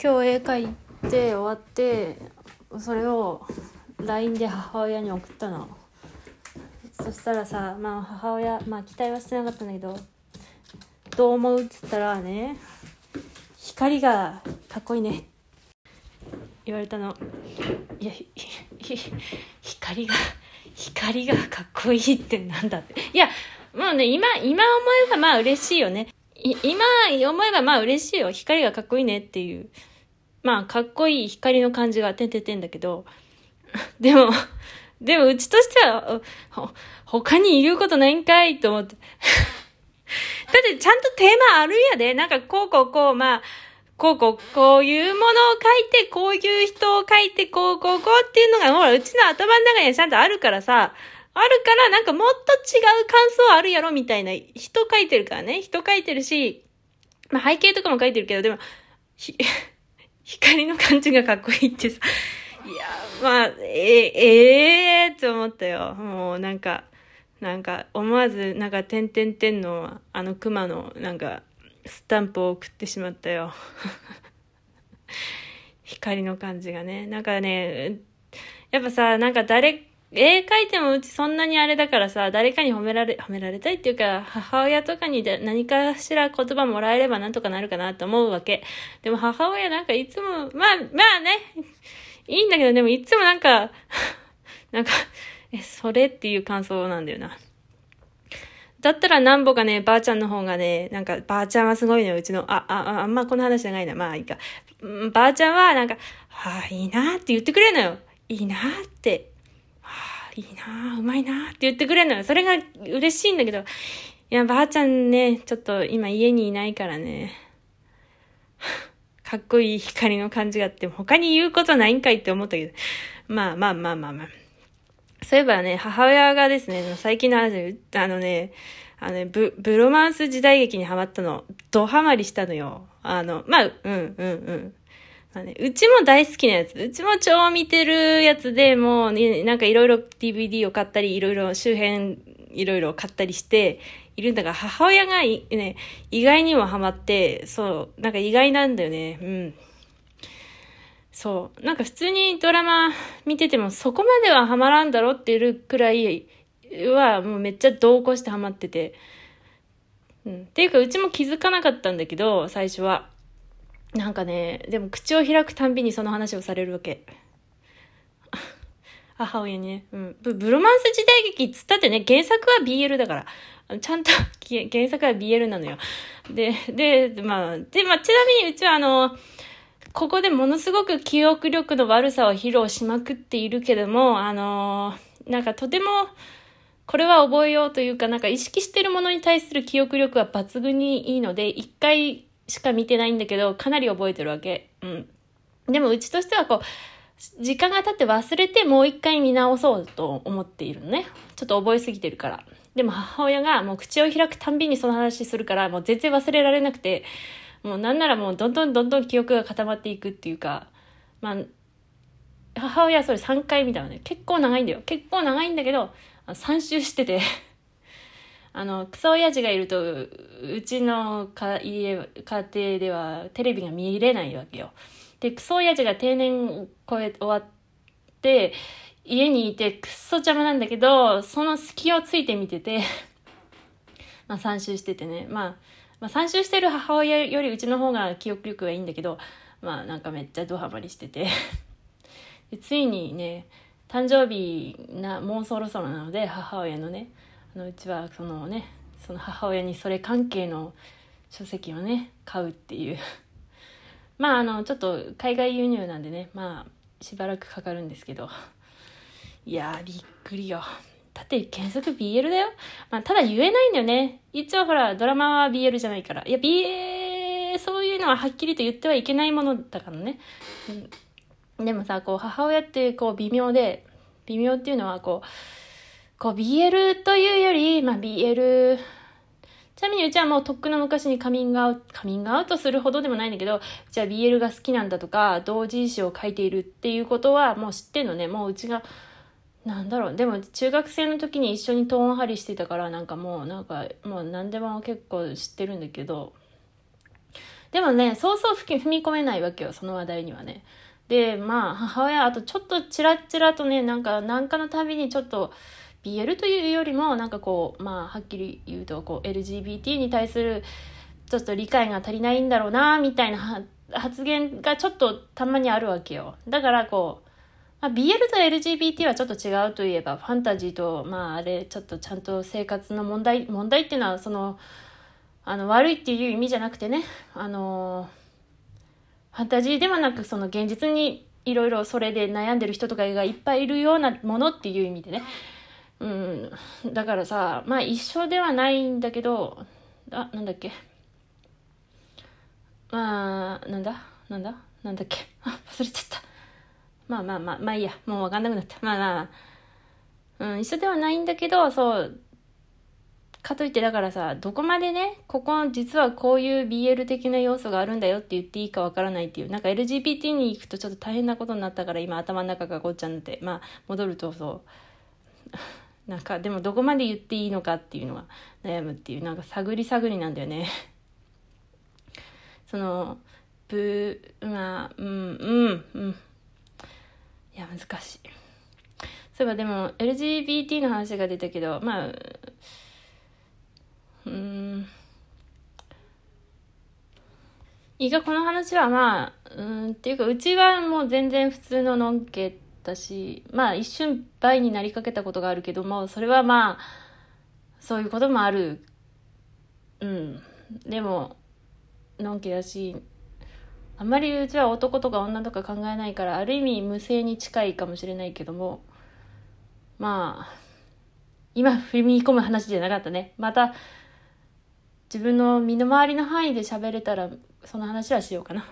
今日絵描いて終わってそれを LINE で母親に送ったの。そしたらさまあ母親まあ期待はしてなかったんだけどどう思うっつったらね光がかっこいいね。言われたの。いやひひ光が光がかっこいいってなんだって。いやもうね今今思えばまあ嬉しいよね。今思えばまあ嬉しいよ。光がかっこいいねっていう。まあかっこいい光の感じがてんてんてんだけど でもでもうちとしては他に言うことないんかいと思って だってちゃんとテーマあるんやで。なんかこうこうこう、まあ、こうこう、こういうものを書いて、こういう人を書いて、こうこうこうっていうのが、ほら、うちの頭の中にはちゃんとあるからさ、あるから、なんかもっと違う感想あるやろみたいな、人書いてるからね。人書いてるし、まあ背景とかも書いてるけど、でも、ひ、光の感じがかっこいいってさ、いや、まあ、えええー、って思ったよ。もうなんか、なんか思わずなんかてんてんてんのあの熊のなんかスタンプを送ってしまったよ。光の感じがね。なんかねやっぱさなんか誰絵描いてもうちそんなにあれだからさ誰かに褒められ褒められたいっていうか母親とかに何かしら言葉もらえればなんとかなるかなと思うわけでも母親なんかいつもまあまあねいいんだけどでもいつもなんか なんかえ、それっていう感想なんだよな。だったらなんぼかね、ばあちゃんの方がね、なんか、ばあちゃんはすごいね、うちの、あ、あ、あんまこの話じゃないな。まあいいか。ばあちゃんはなんか、はあ、いいなって言ってくれるのよ。いいなって。いいなうまいなって言ってくれるのよ。それが嬉しいんだけど、いや、ばあちゃんね、ちょっと今家にいないからね。かっこいい光の感じがあって、他に言うことないんかいって思ったけど。まあまあまあまあまあ。そういえばね、母親がですね、最近の話、あのね、あのね、ブ、ブロマンス時代劇にハマったの、ドハマりしたのよ。あの、まあ、うん、うん、うん。まあね、うちも大好きなやつ。うちも超見てるやつで、もうね、なんかいろいろ DVD を買ったり、いろいろ周辺、いろいろ買ったりしているんだが、母親がね、意外にもハマって、そう、なんか意外なんだよね。うん。そう。なんか普通にドラマ見ててもそこまではハマらんだろっていうくらいはもうめっちゃ同行してハマってて。うん。っていうかうちも気づかなかったんだけど、最初は。なんかね、でも口を開くたんびにその話をされるわけ。母親にね。うん。ブロマンス時代劇っつったってね、原作は BL だから。ちゃんと 原作は BL なのよ。で、で、まあ、で、まあ、ちなみにうちはあの、ここでものすごく記憶力の悪さを披露しまくっているけども、あの、なんかとても、これは覚えようというか、なんか意識してるものに対する記憶力は抜群にいいので、一回しか見てないんだけど、かなり覚えてるわけ。うん。でもうちとしてはこう、時間が経って忘れてもう一回見直そうと思っているのね。ちょっと覚えすぎてるから。でも母親がもう口を開くたんびにその話するから、もう全然忘れられなくて、もうなんならもうどんどんどんどん記憶が固まっていくっていうか、まあ、母親はそれ3回見たのね。結構長いんだよ。結構長いんだけど、3周しててあの、クソ親父がいると、うちの家家家庭ではテレビが見れないわけよ。で、クソ親父が定年超え終わって、家にいてくっそ邪魔なんだけど、その隙をついて見てて まあ3周しててね。まあ、まあ、参集してる母親よりうちの方が記憶力がいいんだけど、まあなんかめっちゃドハマりしてて でついにね、誕生日な、もうそろそろなので、母親のね、のうちはそのね、その母親にそれ関係の書籍をね、買うっていう まああの、ちょっと海外輸入なんでね、まあしばらくかかるんですけど、いやびっくりよ。だって検索 BL だよ。まあ、ただ言えないんだよね。一応ほら、ドラマは BL じゃないから。いや、BL、そういうのははっきりと言ってはいけないものだからね。うん、でもさ、こう、母親ってこう、微妙で、微妙っていうのはこう、こう、BL というより、まあ、BL、ちなみにうちはもうとっくの昔にカミングアウト、カミングアウトするほどでもないんだけど、うちは BL が好きなんだとか、同人誌を書いているっていうことはもう知ってんのね。もううちがなんだろうでも中学生の時に一緒にトーン張りしてたからなんかもうなんかもう何でも結構知ってるんだけどでもね、そうそう踏み込めないわけよ、その話題にはね。で、まあ、母親、あとちょっとチラチラとね、なんか、なんかのたびにちょっと、BL というよりも、なんかこう、まあ、はっきり言うと、こう、LGBT に対する、ちょっと理解が足りないんだろうな、みたいな発言がちょっとたまにあるわけよ。だからこう、まあ、BL と LGBT はちょっと違うといえば、ファンタジーと、まああれ、ちょっとちゃんと生活の問題、問題っていうのは、その、あの、悪いっていう意味じゃなくてね、あの、ファンタジーではなく、その現実にいろいろそれで悩んでる人とかがいっぱいいるようなものっていう意味でね。うん。だからさ、まあ一緒ではないんだけど、あ、なんだっけ。まあ、なんだ？なんだ？なんだっけあ、忘れちゃった。まあまあまあ、まあいいや。もうわかんなくなった。まあまあ、うん、一緒ではないんだけど、そう、かといってだからさ、どこまでね、ここ実はこういう BL 的な要素があるんだよって言っていいかわからないっていう、なんか LGBT に行くとちょっと大変なことになったから今頭の中がごっちゃになって、まあ戻るとそう、なんかでもどこまで言っていいのかっていうのは悩むっていう、なんか探り探りなんだよね。その、ぶ、まあ、うん、うん、うん。いや、難しい。そういえばでも、LGBT の話が出たけど、まあ、うん、いいか、この話はまあ、うん、っていうか、うちはもう全然普通ののんけってだし、まあ一瞬倍になりかけたことがあるけども、それはまあ、そういうこともある。うん。でも、のんけだし、あんまりうちは男とか女とか考えないから、ある意味無性に近いかもしれないけども、まあ、今踏み込む話じゃなかったね。また、自分の身の回りの範囲で喋れたら、その話はしようかな。